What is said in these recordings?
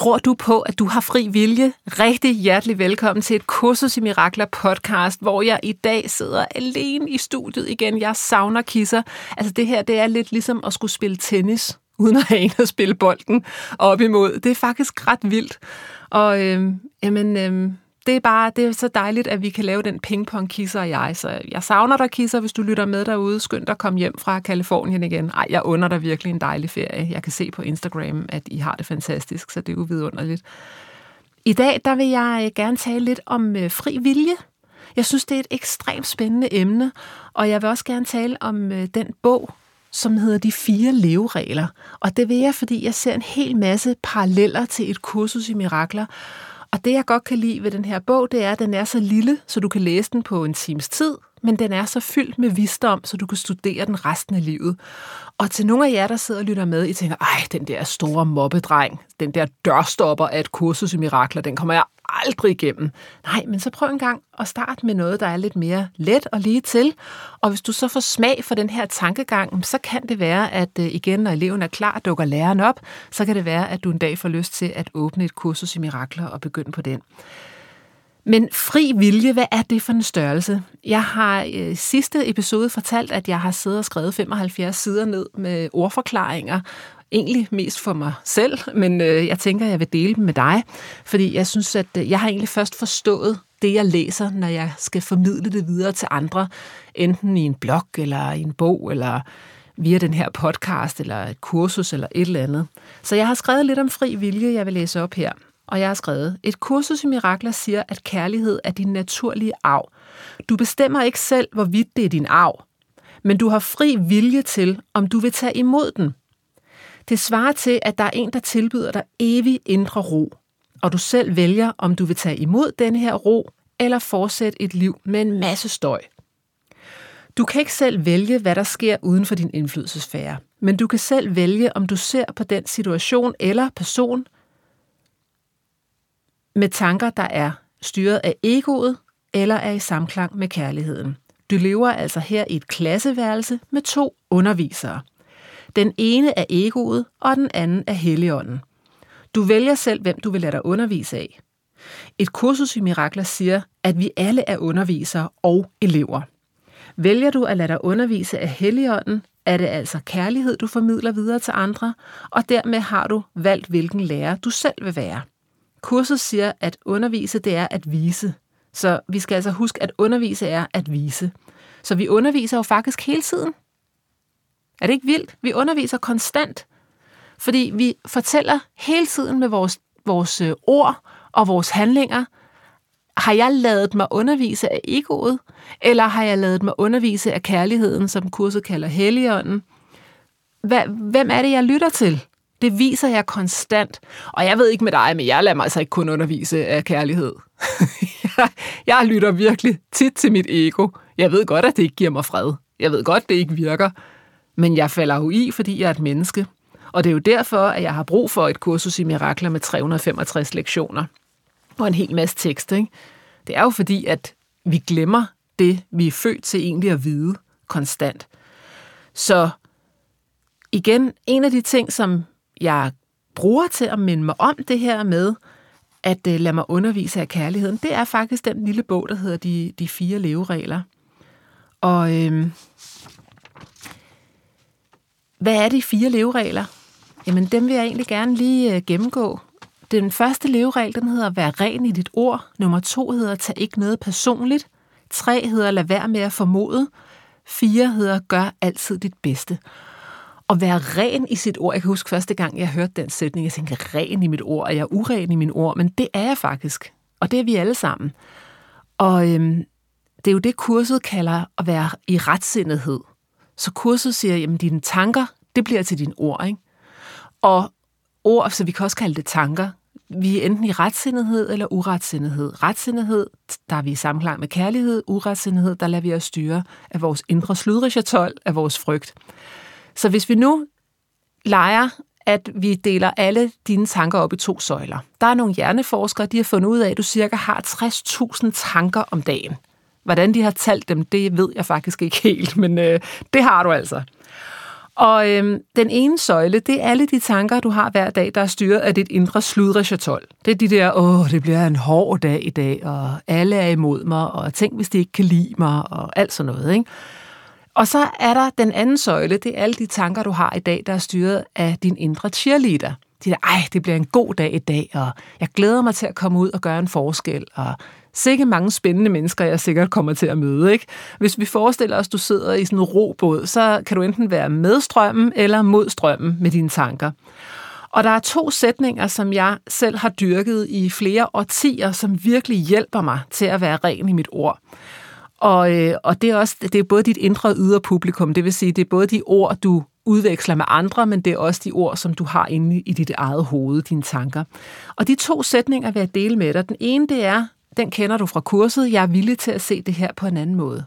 Tror du på, at du har fri vilje? Rigtig hjertelig velkommen til et Kursus i Mirakler podcast, hvor jeg i dag sidder alene i studiet igen. Jeg savner kisser. Altså det her, det er lidt ligesom at skulle spille tennis, uden at have en at spille bolden op imod. Det er faktisk ret vildt. Og øh, jamen, øh, det er bare det er så dejligt, at vi kan lave den pingpong kisser og jeg. Så jeg savner dig, kisser, hvis du lytter med derude. Skynd dig at komme hjem fra Kalifornien igen. Ej, jeg under dig virkelig en dejlig ferie. Jeg kan se på Instagram, at I har det fantastisk, så det er jo vidunderligt. I dag der vil jeg øh, gerne tale lidt om øh, fri vilje. Jeg synes, det er et ekstremt spændende emne, og jeg vil også gerne tale om øh, den bog, som hedder De fire leveregler. Og det vil jeg, fordi jeg ser en hel masse paralleller til et kursus i mirakler, og det, jeg godt kan lide ved den her bog, det er, at den er så lille, så du kan læse den på en times tid, men den er så fyldt med visdom, så du kan studere den resten af livet. Og til nogle af jer, der sidder og lytter med, I tænker, ej, den der store mobbedreng, den der dørstopper af et kursus i mirakler, den kommer jeg aldrig igennem. Nej, men så prøv en gang at starte med noget, der er lidt mere let og lige til. Og hvis du så får smag for den her tankegang, så kan det være, at øh, igen, når eleven er klar, dukker læreren op, så kan det være, at du en dag får lyst til at åbne et kursus i mirakler og begynde på den. Men fri vilje, hvad er det for en størrelse? Jeg har i øh, sidste episode fortalt, at jeg har siddet og skrevet 75 sider ned med ordforklaringer, egentlig mest for mig selv, men øh, jeg tænker, at jeg vil dele dem med dig, fordi jeg synes, at øh, jeg har egentlig først forstået det, jeg læser, når jeg skal formidle det videre til andre, enten i en blog, eller i en bog, eller via den her podcast, eller et kursus, eller et eller andet. Så jeg har skrevet lidt om fri vilje, jeg vil læse op her og jeg har skrevet, et kursus i mirakler siger, at kærlighed er din naturlige arv. Du bestemmer ikke selv, hvorvidt det er din arv, men du har fri vilje til, om du vil tage imod den. Det svarer til, at der er en, der tilbyder dig evig indre ro, og du selv vælger, om du vil tage imod denne her ro, eller fortsætte et liv med en masse støj. Du kan ikke selv vælge, hvad der sker uden for din indflydelsesfære, men du kan selv vælge, om du ser på den situation eller person med tanker, der er styret af egoet eller er i samklang med kærligheden. Du lever altså her i et klasseværelse med to undervisere. Den ene er egoet, og den anden er helligånden. Du vælger selv, hvem du vil lade dig undervise af. Et kursus i mirakler siger, at vi alle er undervisere og elever. Vælger du at lade dig undervise af Helligånden, er det altså kærlighed, du formidler videre til andre, og dermed har du valgt, hvilken lærer du selv vil være. Kurset siger, at undervise, det er at vise. Så vi skal altså huske, at undervise er at vise. Så vi underviser jo faktisk hele tiden. Er det ikke vildt? Vi underviser konstant. Fordi vi fortæller hele tiden med vores, vores øh, ord og vores handlinger, har jeg lavet mig undervise af egoet, eller har jeg lavet mig undervise af kærligheden, som kurset kalder Helligånden? Hvem er det, jeg lytter til? Det viser jeg konstant. Og jeg ved ikke med dig, men jeg lader mig altså ikke kun undervise af kærlighed. jeg, lytter virkelig tit til mit ego. Jeg ved godt, at det ikke giver mig fred. Jeg ved godt, det ikke virker. Men jeg falder jo i, fordi jeg er et menneske. Og det er jo derfor, at jeg har brug for et kursus i mirakler med 365 lektioner. Og en hel masse tekst. Ikke? Det er jo fordi, at vi glemmer det, vi er født til egentlig at vide konstant. Så igen, en af de ting, som jeg bruger til at minde mig om det her med, at øh, lade mig undervise af kærligheden, det er faktisk den lille bog, der hedder De, de fire leveregler. Og øh, hvad er de fire leveregler? Jamen, dem vil jeg egentlig gerne lige øh, gennemgå. den første leveregel, den hedder, vær ren i dit ord. Nummer to hedder, tag ikke noget personligt. Tre hedder, lad være med at formode. Fire hedder, gør altid dit bedste. Og være ren i sit ord. Jeg kan huske første gang, jeg hørte den sætning, jeg tænkte, ren i mit ord, og jeg er uren i min ord, men det er jeg faktisk. Og det er vi alle sammen. Og øhm, det er jo det, kurset kalder at være i retsindighed. Så kurset siger, jamen dine tanker, det bliver til dine ord. Ikke? Og ord, så vi kan også kalde det tanker, vi er enten i retsindighed eller uretsindighed. Retsindighed, der er vi i samklang med kærlighed. Uretsindighed, der lader vi os styre af vores indre sludrechatol, af vores frygt. Så hvis vi nu leger, at vi deler alle dine tanker op i to søjler. Der er nogle hjerneforskere, de har fundet ud af, at du cirka har 60.000 tanker om dagen. Hvordan de har talt dem, det ved jeg faktisk ikke helt, men øh, det har du altså. Og øhm, den ene søjle, det er alle de tanker, du har hver dag, der er styret af dit indre sludrechatol. Det er de der, åh, det bliver en hård dag i dag, og alle er imod mig, og tænk, hvis de ikke kan lide mig, og alt sådan noget. Ikke? Og så er der den anden søjle, det er alle de tanker, du har i dag, der er styret af din indre cheerleader. De der, ej, det bliver en god dag i dag, og jeg glæder mig til at komme ud og gøre en forskel, og sikke mange spændende mennesker, jeg sikkert kommer til at møde. Ikke? Hvis vi forestiller os, at du sidder i sådan en robåd, så kan du enten være med strømmen eller mod strømmen med dine tanker. Og der er to sætninger, som jeg selv har dyrket i flere årtier, som virkelig hjælper mig til at være ren i mit ord. Og, øh, og det er også det er både dit indre og ydre publikum, det vil sige, det er både de ord, du udveksler med andre, men det er også de ord, som du har inde i dit eget hoved, dine tanker. Og de to sætninger vil jeg dele med dig. Den ene, det er, den kender du fra kurset, jeg er villig til at se det her på en anden måde.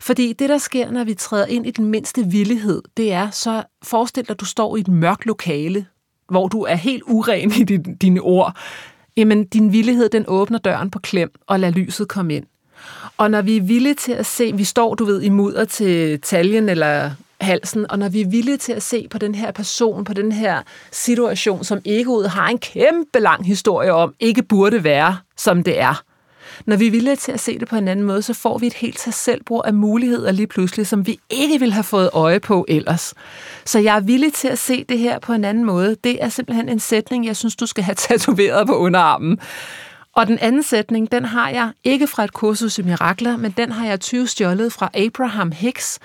Fordi det, der sker, når vi træder ind i den mindste villighed, det er, så forestil dig, at du står i et mørkt lokale, hvor du er helt uren i dine ord. Jamen, din villighed, den åbner døren på klem og lader lyset komme ind. Og når vi er villige til at se, vi står, du ved, i mudder til taljen eller halsen, og når vi er villige til at se på den her person, på den her situation, som egoet har en kæmpe lang historie om, ikke burde være, som det er. Når vi er villige til at se det på en anden måde, så får vi et helt sig selv af muligheder lige pludselig, som vi ikke ville have fået øje på ellers. Så jeg er villig til at se det her på en anden måde. Det er simpelthen en sætning, jeg synes, du skal have tatoveret på underarmen. Og den anden sætning, den har jeg ikke fra et kursus i mirakler, men den har jeg 20 stjålet fra Abraham Hicks.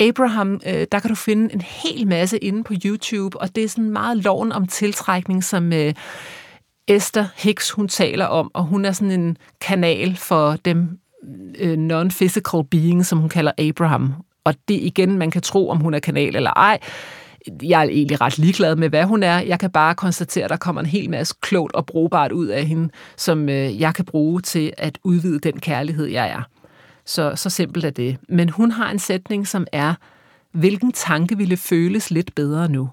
Abraham, øh, der kan du finde en hel masse inde på YouTube, og det er sådan meget loven om tiltrækning, som øh, Esther Hicks hun taler om, og hun er sådan en kanal for dem øh, non-physical beings, som hun kalder Abraham. Og det igen, man kan tro, om hun er kanal eller ej jeg er egentlig ret ligeglad med, hvad hun er. Jeg kan bare konstatere, at der kommer en hel masse klogt og brugbart ud af hende, som øh, jeg kan bruge til at udvide den kærlighed, jeg er. Så, så simpelt er det. Men hun har en sætning, som er, hvilken tanke ville føles lidt bedre nu?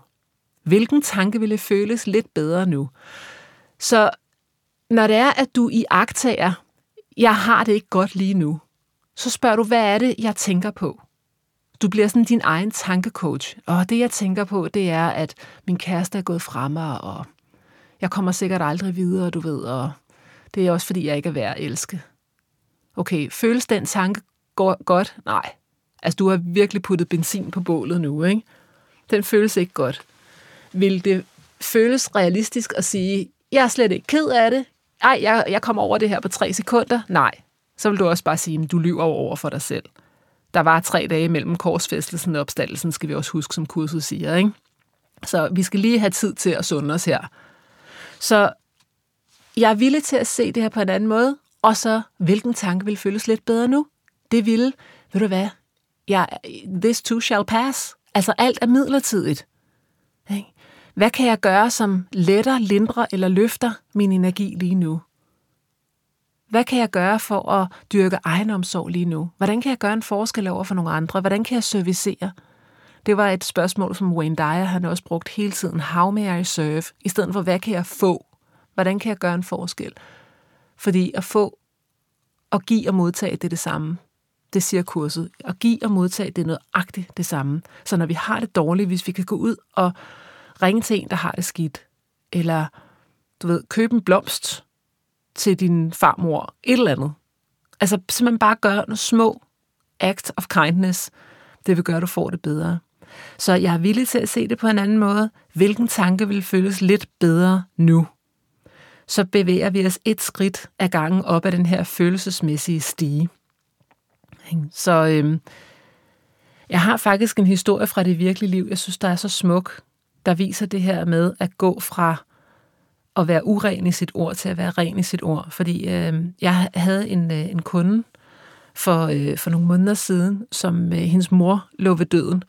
Hvilken tanke ville føles lidt bedre nu? Så når det er, at du i agtager, jeg har det ikke godt lige nu, så spørger du, hvad er det, jeg tænker på? Du bliver sådan din egen tankecoach. Og det, jeg tænker på, det er, at min kæreste er gået fra mig, og jeg kommer sikkert aldrig videre, du ved, og det er også, fordi jeg ikke er værd at elske. Okay, føles den tanke godt? Nej. Altså, du har virkelig puttet benzin på bålet nu, ikke? Den føles ikke godt. Vil det føles realistisk at sige, jeg er slet ikke ked af det, ej, jeg, jeg kommer over det her på tre sekunder? Nej. Så vil du også bare sige, at du lyver over for dig selv. Der var tre dage mellem korsfæstelsen og opstandelsen, skal vi også huske, som kurset siger. Ikke? Så vi skal lige have tid til at sunde os her. Så jeg er villig til at se det her på en anden måde, og så, hvilken tanke vil føles lidt bedre nu? Det ville, ved du hvad, jeg, this too shall pass. Altså alt er midlertidigt. Hvad kan jeg gøre, som letter, lindrer eller løfter min energi lige nu? Hvad kan jeg gøre for at dyrke egenomsorg lige nu? Hvordan kan jeg gøre en forskel over for nogle andre? Hvordan kan jeg servicere? Det var et spørgsmål, som Wayne Dyer han også brugt hele tiden. How may I serve? I stedet for, hvad kan jeg få? Hvordan kan jeg gøre en forskel? Fordi at få og give og modtage, det er det samme. Det siger kurset. At give og modtage, det er nøjagtigt det samme. Så når vi har det dårligt, hvis vi kan gå ud og ringe til en, der har det skidt, eller du ved, købe en blomst, til din farmor, et eller andet. Altså simpelthen bare gøre nogle små act of kindness. Det vil gøre, at du får det bedre. Så jeg er villig til at se det på en anden måde. Hvilken tanke vil føles lidt bedre nu? så bevæger vi os et skridt ad gangen op ad den her følelsesmæssige stige. Så øhm, jeg har faktisk en historie fra det virkelige liv, jeg synes, der er så smuk, der viser det her med at gå fra at være uren i sit ord til at være ren i sit ord. Fordi øh, jeg havde en, øh, en kunde for, øh, for nogle måneder siden, som øh, hendes mor lå ved døden.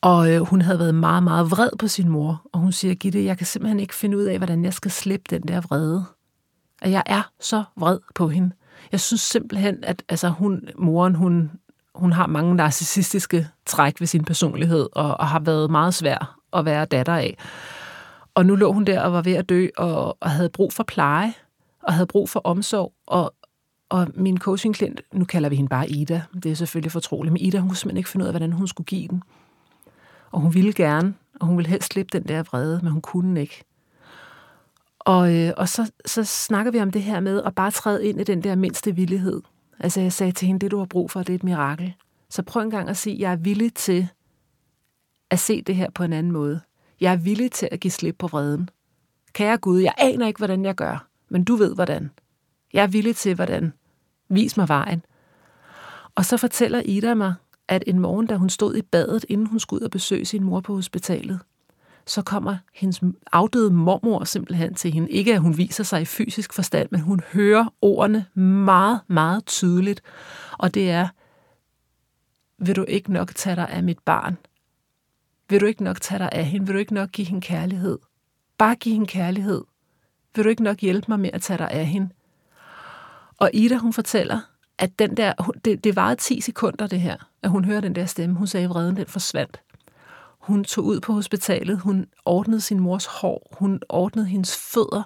Og øh, hun havde været meget, meget vred på sin mor. Og hun siger, Gitte, jeg kan simpelthen ikke finde ud af, hvordan jeg skal slippe den der vrede. At jeg er så vred på hende. Jeg synes simpelthen, at altså, hun, moren, hun, hun har mange narcissistiske træk ved sin personlighed, og, og har været meget svær at være datter af. Og nu lå hun der og var ved at dø, og, og havde brug for pleje, og havde brug for omsorg, og, og min coachingklient, nu kalder vi hende bare Ida, det er selvfølgelig fortroligt, men Ida, hun kunne simpelthen ikke finde ud af, hvordan hun skulle give den. Og hun ville gerne, og hun ville helst slippe den der vrede, men hun kunne ikke. Og, øh, og så, så snakker vi om det her med at bare træde ind i den der mindste villighed. Altså jeg sagde til hende, det du har brug for, det er et mirakel. Så prøv en gang at sige, jeg er villig til at se det her på en anden måde. Jeg er villig til at give slip på vreden. Kære Gud, jeg aner ikke, hvordan jeg gør, men du ved, hvordan. Jeg er villig til, hvordan. Vis mig vejen. Og så fortæller Ida mig, at en morgen, da hun stod i badet, inden hun skulle ud og besøge sin mor på hospitalet, så kommer hendes afdøde mormor simpelthen til hende. Ikke at hun viser sig i fysisk forstand, men hun hører ordene meget, meget tydeligt. Og det er, vil du ikke nok tage dig af mit barn? Vil du ikke nok tage dig af hende? Vil du ikke nok give hende kærlighed? Bare give hende kærlighed. Vil du ikke nok hjælpe mig med at tage dig af hende? Og Ida, hun fortæller, at den der, det, det varede 10 sekunder det her, at hun hører den der stemme. Hun sagde, at vreden den forsvandt. Hun tog ud på hospitalet, hun ordnede sin mors hår, hun ordnede hendes fødder,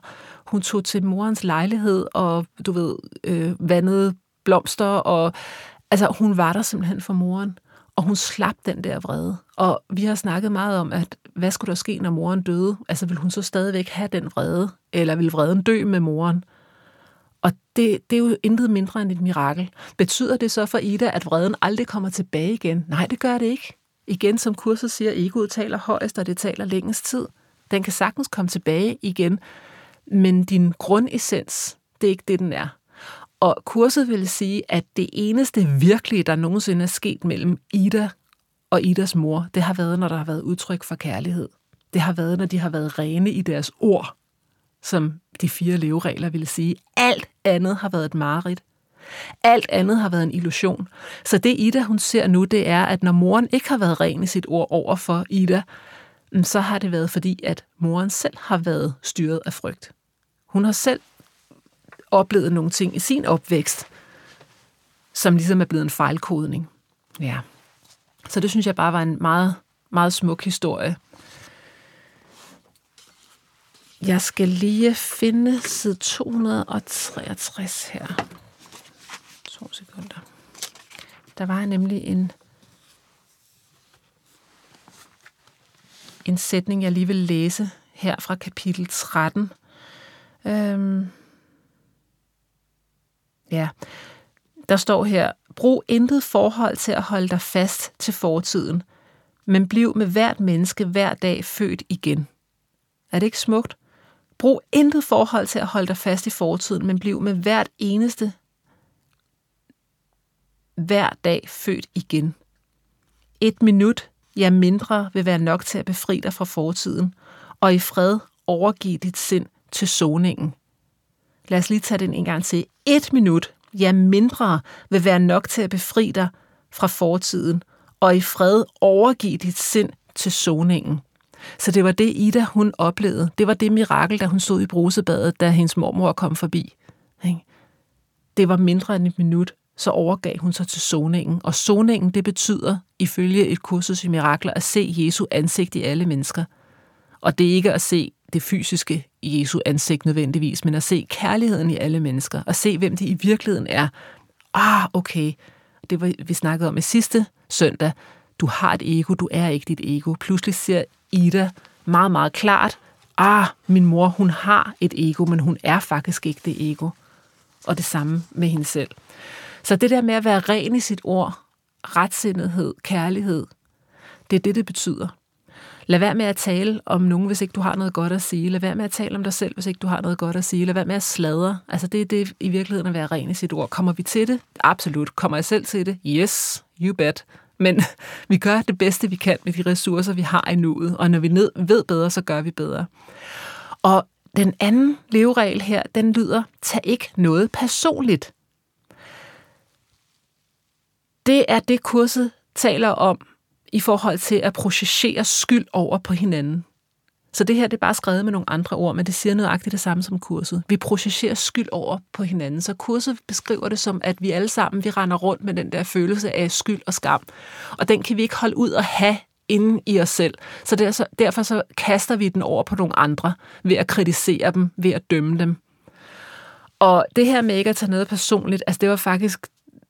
hun tog til morens lejlighed og, du ved, øh, vandede blomster, og altså hun var der simpelthen for moren, og hun slap den der vrede. Og vi har snakket meget om, at hvad skulle der ske, når moren døde? Altså vil hun så stadigvæk have den vrede, eller vil vreden dø med moren? Og det, det er jo intet mindre end et mirakel. Betyder det så for Ida, at vreden aldrig kommer tilbage igen? Nej, det gør det ikke. Igen, som kurset siger, egoet taler højst, og det taler længst tid. Den kan sagtens komme tilbage igen, men din grundessens, det er ikke det, den er. Og kurset vil sige, at det eneste virkelige, der nogensinde er sket mellem Ida og Idas mor, det har været, når der har været udtryk for kærlighed. Det har været, når de har været rene i deres ord, som de fire leveregler ville sige. Alt andet har været et mareridt. Alt andet har været en illusion. Så det Ida, hun ser nu, det er, at når moren ikke har været ren i sit ord over for Ida, mm, så har det været fordi, at moren selv har været styret af frygt. Hun har selv oplevet nogle ting i sin opvækst, som ligesom er blevet en fejlkodning. Ja. Så det synes jeg bare var en meget, meget smuk historie. Jeg skal lige finde side 263 her. To sekunder. Der var nemlig en, en sætning, jeg lige vil læse her fra kapitel 13. Øhm, ja, der står her, brug intet forhold til at holde dig fast til fortiden, men bliv med hvert menneske hver dag født igen. Er det ikke smukt? Brug intet forhold til at holde dig fast i fortiden, men bliv med hvert eneste hver dag født igen. Et minut, ja mindre, vil være nok til at befri dig fra fortiden, og i fred overgive dit sind til soningen. Lad os lige tage den en gang til. Et minut, ja mindre, vil være nok til at befri dig fra fortiden, og i fred overgive dit sind til soningen. Så det var det, Ida hun oplevede. Det var det mirakel, da hun stod i brusebadet, da hendes mormor kom forbi. Det var mindre end et minut, så overgav hun sig til soningen. Og soningen, det betyder, ifølge et kursus i mirakler, at se Jesu ansigt i alle mennesker. Og det er ikke at se det fysiske i Jesu ansigt nødvendigvis, men at se kærligheden i alle mennesker, og se, hvem de i virkeligheden er. Ah, okay. Det var, vi snakkede om i sidste søndag. Du har et ego, du er ikke dit ego. Pludselig ser Ida meget, meget klart, ah, min mor, hun har et ego, men hun er faktisk ikke det ego. Og det samme med hende selv. Så det der med at være ren i sit ord, retsindighed, kærlighed, det er det, det betyder. Lad være med at tale om nogen, hvis ikke du har noget godt at sige. Lad være med at tale om dig selv, hvis ikke du har noget godt at sige. Lad være med at sladre. Altså det er det i virkeligheden at være ren i sit ord. Kommer vi til det? Absolut. Kommer jeg selv til det? Yes, you bet. Men vi gør det bedste, vi kan med de ressourcer, vi har i nuet. Og når vi ned, ved bedre, så gør vi bedre. Og den anden leveregel her, den lyder, tag ikke noget personligt. Det er det, kurset taler om i forhold til at projicere skyld over på hinanden. Så det her det er bare skrevet med nogle andre ord, men det siger nøjagtigt det samme som kurset. Vi projicerer skyld over på hinanden. Så kurset beskriver det som, at vi alle sammen vi render rundt med den der følelse af skyld og skam. Og den kan vi ikke holde ud og have inde i os selv. Så, der, så derfor så kaster vi den over på nogle andre ved at kritisere dem, ved at dømme dem. Og det her med ikke at tage noget personligt, altså det var faktisk,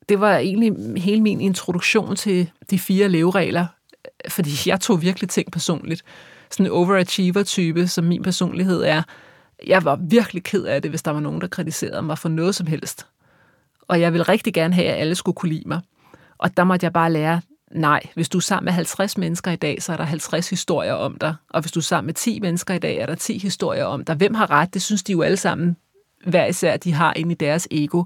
det var egentlig hele min introduktion til de fire leveregler, fordi jeg tog virkelig ting personligt. Sådan en overachiever-type, som min personlighed er. Jeg var virkelig ked af det, hvis der var nogen, der kritiserede mig for noget som helst. Og jeg ville rigtig gerne have, at alle skulle kunne lide mig. Og der måtte jeg bare lære, Nej, hvis du er sammen med 50 mennesker i dag, så er der 50 historier om dig. Og hvis du er sammen med 10 mennesker i dag, er der 10 historier om dig. Hvem har ret? Det synes de jo alle sammen, hver især, de har inde i deres ego.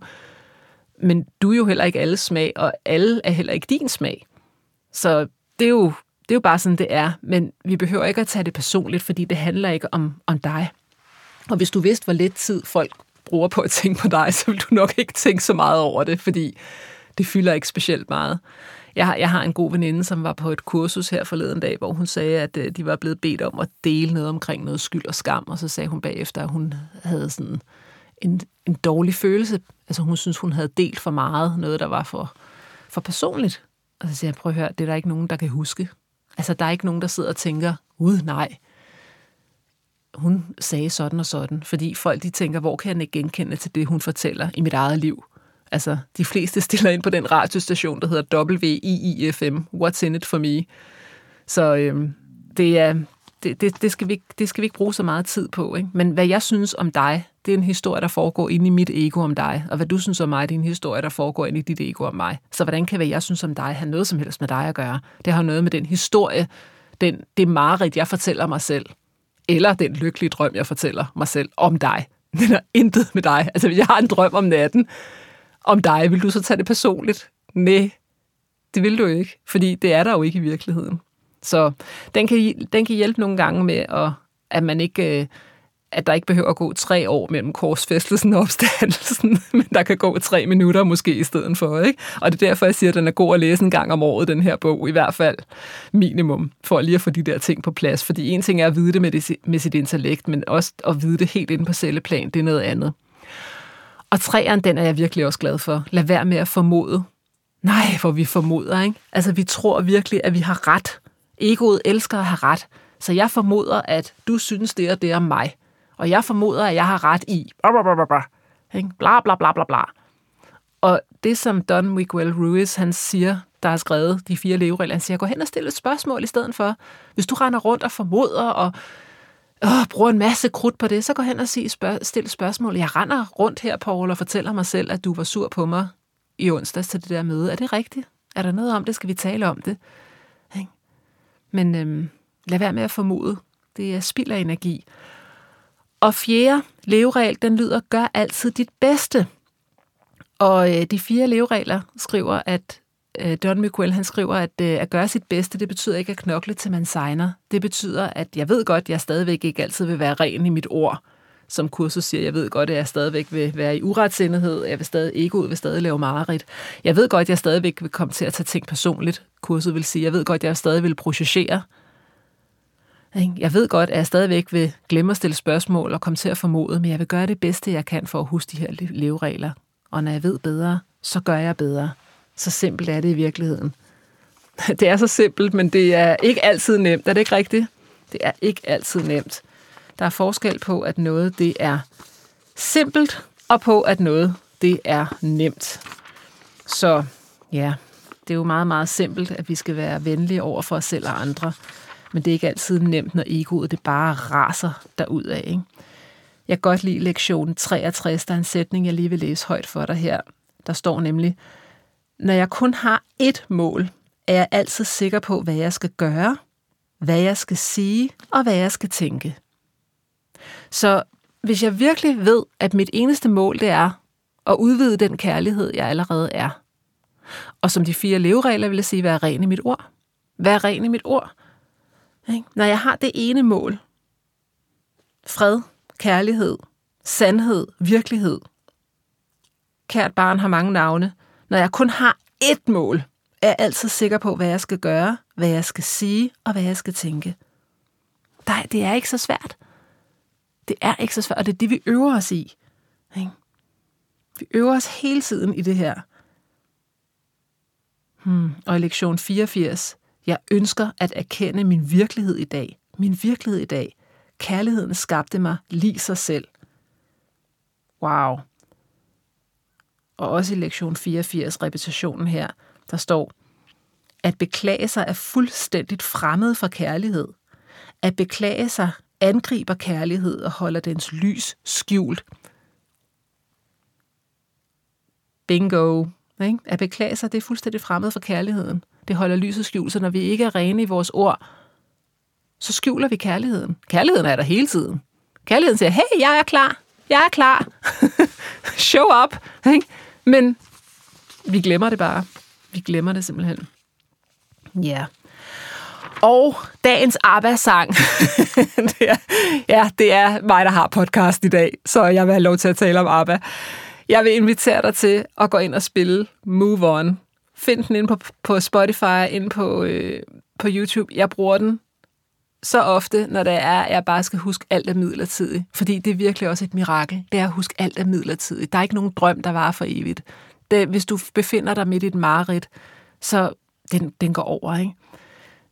Men du er jo heller ikke alle smag, og alle er heller ikke din smag. Så det er jo, det er jo bare sådan, det er. Men vi behøver ikke at tage det personligt, fordi det handler ikke om, om dig. Og hvis du vidste, hvor lidt tid folk bruger på at tænke på dig, så vil du nok ikke tænke så meget over det, fordi det fylder ikke specielt meget. Jeg har, jeg har en god veninde, som var på et kursus her forleden dag, hvor hun sagde, at øh, de var blevet bedt om at dele noget omkring noget skyld og skam, og så sagde hun bagefter, at hun havde sådan en, en dårlig følelse. Altså hun synes, hun havde delt for meget, noget der var for, for personligt. Og så siger jeg, prøv at høre, det er der ikke nogen, der kan huske. Altså der er ikke nogen, der sidder og tænker, ud nej, hun sagde sådan og sådan, fordi folk de tænker, hvor kan jeg ikke genkende til det, hun fortæller i mit eget liv. Altså, de fleste stiller ind på den radiostation, der hedder WIIFM, What's in it for me? Så øhm, det, er, det, det, det, skal vi ikke, det skal vi ikke bruge så meget tid på. Ikke? Men hvad jeg synes om dig, det er en historie, der foregår inde i mit ego om dig. Og hvad du synes om mig, det er en historie, der foregår inde i dit ego om mig. Så hvordan kan hvad jeg synes om dig have noget som helst med dig at gøre? Det har noget med den historie, den, det mareridt, jeg fortæller mig selv. Eller den lykkelige drøm, jeg fortæller mig selv om dig. Den har intet med dig. Altså, jeg har en drøm om natten, om dig, vil du så tage det personligt? Nej, det vil du ikke, fordi det er der jo ikke i virkeligheden. Så den kan, den kan hjælpe nogle gange med, at, at man ikke øh, at der ikke behøver at gå tre år mellem korsfæstelsen og opstandelsen, men der kan gå tre minutter måske i stedet for. Ikke? Og det er derfor, jeg siger, at den er god at læse en gang om året, den her bog, i hvert fald minimum, for lige at få de der ting på plads. Fordi en ting er at vide det med, det, med sit intellekt, men også at vide det helt inde på celleplan, det er noget andet. Og træeren, den er jeg virkelig også glad for. Lad være med at formode. Nej, hvor vi formoder, ikke? Altså, vi tror virkelig, at vi har ret. Egoet elsker at have ret. Så jeg formoder, at du synes det og det om mig. Og jeg formoder, at jeg har ret i bla bla bla bla. Bla. Og det, som Don Miguel Ruiz, han siger, der har skrevet de fire leveregler, han siger, gå hen og stille et spørgsmål i stedet for. Hvis du render rundt og formoder og åh, bruger en masse krudt på det, så gå hen og sig, spørg, stille spørgsmål. Jeg render rundt her, Paul, og fortæller mig selv, at du var sur på mig i onsdags til det der møde. Er det rigtigt? Er der noget om det? Skal vi tale om det? Men øhm, lad være med at formode. Det er spild af energi. Og fjerde leveregel, den lyder, gør altid dit bedste. Og øh, de fire leveregler skriver, at øh, Don Miguel han skriver, at øh, at gøre sit bedste, det betyder ikke at knokle til man signer. Det betyder, at jeg ved godt, jeg stadigvæk ikke altid vil være ren i mit ord. Som kursus siger, jeg ved godt, at jeg stadigvæk vil være i uretsindighed, jeg vil stadig, egoet vil stadig lave mareridt. Jeg ved godt, at jeg stadigvæk vil komme til at tage ting personligt. Kurset vil sige, jeg ved godt, at jeg stadig vil projicere. Jeg ved godt, at jeg stadigvæk vil glemme at stille spørgsmål og komme til at formode, men jeg vil gøre det bedste, jeg kan for at huske de her leveregler. Og når jeg ved bedre, så gør jeg bedre. Så simpelt er det i virkeligheden. Det er så simpelt, men det er ikke altid nemt. Er det ikke rigtigt? Det er ikke altid nemt. Der er forskel på, at noget det er simpelt, og på, at noget det er nemt. Så ja, det er jo meget, meget simpelt, at vi skal være venlige over for os selv og andre. Men det er ikke altid nemt, når egoet det bare raser derud af. Ikke? Jeg kan godt lide lektion 63, der er en sætning, jeg lige vil læse højt for dig her. Der står nemlig, når jeg kun har ét mål, er jeg altid sikker på, hvad jeg skal gøre, hvad jeg skal sige og hvad jeg skal tænke. Så hvis jeg virkelig ved, at mit eneste mål det er at udvide den kærlighed, jeg allerede er, og som de fire leveregler vil jeg sige, være ren i mit ord. Vær ren i mit ord. Når jeg har det ene mål, fred, kærlighed, sandhed, virkelighed, kært barn har mange navne, når jeg kun har ét mål, er jeg altid sikker på, hvad jeg skal gøre, hvad jeg skal sige og hvad jeg skal tænke. Nej, det er ikke så svært. Det er ikke så svært, og det er det, vi øver os i. Ikke? Vi øver os hele tiden i det her. Hmm. Og i lektion 84, jeg ønsker at erkende min virkelighed i dag. Min virkelighed i dag. Kærligheden skabte mig lige sig selv. Wow. Og også i lektion 84, repetitionen her, der står, at beklage sig er fuldstændigt fremmed for kærlighed. At beklage sig angriber kærlighed og holder dens lys skjult. Bingo. Ikke? At beklage sig, det er fuldstændig fremmed for kærligheden. Det holder lyset skjult, så når vi ikke er rene i vores ord, så skjuler vi kærligheden. Kærligheden er der hele tiden. Kærligheden siger, hey, jeg er klar. Jeg er klar. Show up. Ikke? Men vi glemmer det bare. Vi glemmer det simpelthen. Ja. Yeah. Og dagens ABBA-sang. det er, ja, det er mig, der har podcast i dag, så jeg vil have lov til at tale om ABBA. Jeg vil invitere dig til at gå ind og spille Move On. Find den ind på, på Spotify, ind på, øh, på YouTube. Jeg bruger den så ofte, når det er, at jeg bare skal huske alt er midlertidigt. Fordi det er virkelig også et mirakel. Det er at huske alt er midlertidigt. Der er ikke nogen drøm, der varer for evigt. Det, hvis du befinder dig midt i et mareridt, så den, den går over, ikke?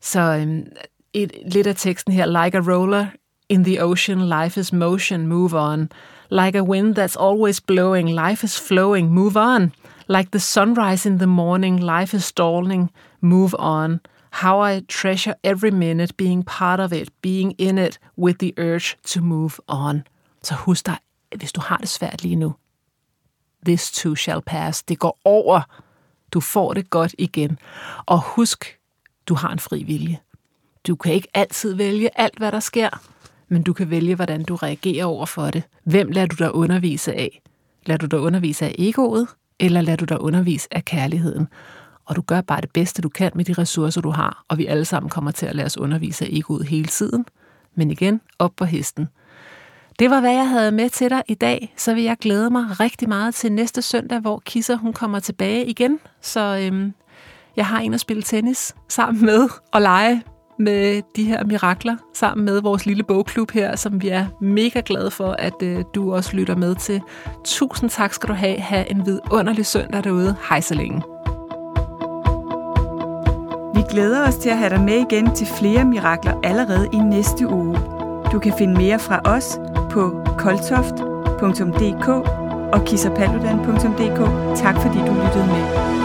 Så øhm, et, lidt af teksten her, like a roller in the ocean, life is motion, move on. Like a wind that's always blowing, life is flowing, move on. Like the sunrise in the morning, life is dawning, move on. How I treasure every minute, being part of it, being in it, with the urge to move on. Så husk dig, hvis du har det svært lige nu, this too shall pass. Det går over. Du får det godt igen. Og husk, du har en fri vilje. Du kan ikke altid vælge alt, hvad der sker, men du kan vælge, hvordan du reagerer over for det. Hvem lader du dig undervise af? Lader du dig undervise af egoet, eller lader du dig undervise af kærligheden? Og du gør bare det bedste, du kan med de ressourcer, du har, og vi alle sammen kommer til at lade os undervise af egoet hele tiden. Men igen, op på hesten. Det var, hvad jeg havde med til dig i dag. Så vil jeg glæde mig rigtig meget til næste søndag, hvor Kisser hun kommer tilbage igen. Så øhm, jeg har en at spille tennis sammen med og lege med de her mirakler, sammen med vores lille bogklub her, som vi er mega glade for, at øh, du også lytter med til. Tusind tak skal du have. Ha' en vidunderlig søndag derude. Hej så længe. Vi glæder os til at have dig med igen til flere mirakler allerede i næste uge. Du kan finde mere fra os på koltoft.dk og kissapaludan.dk. Tak fordi du lyttede med.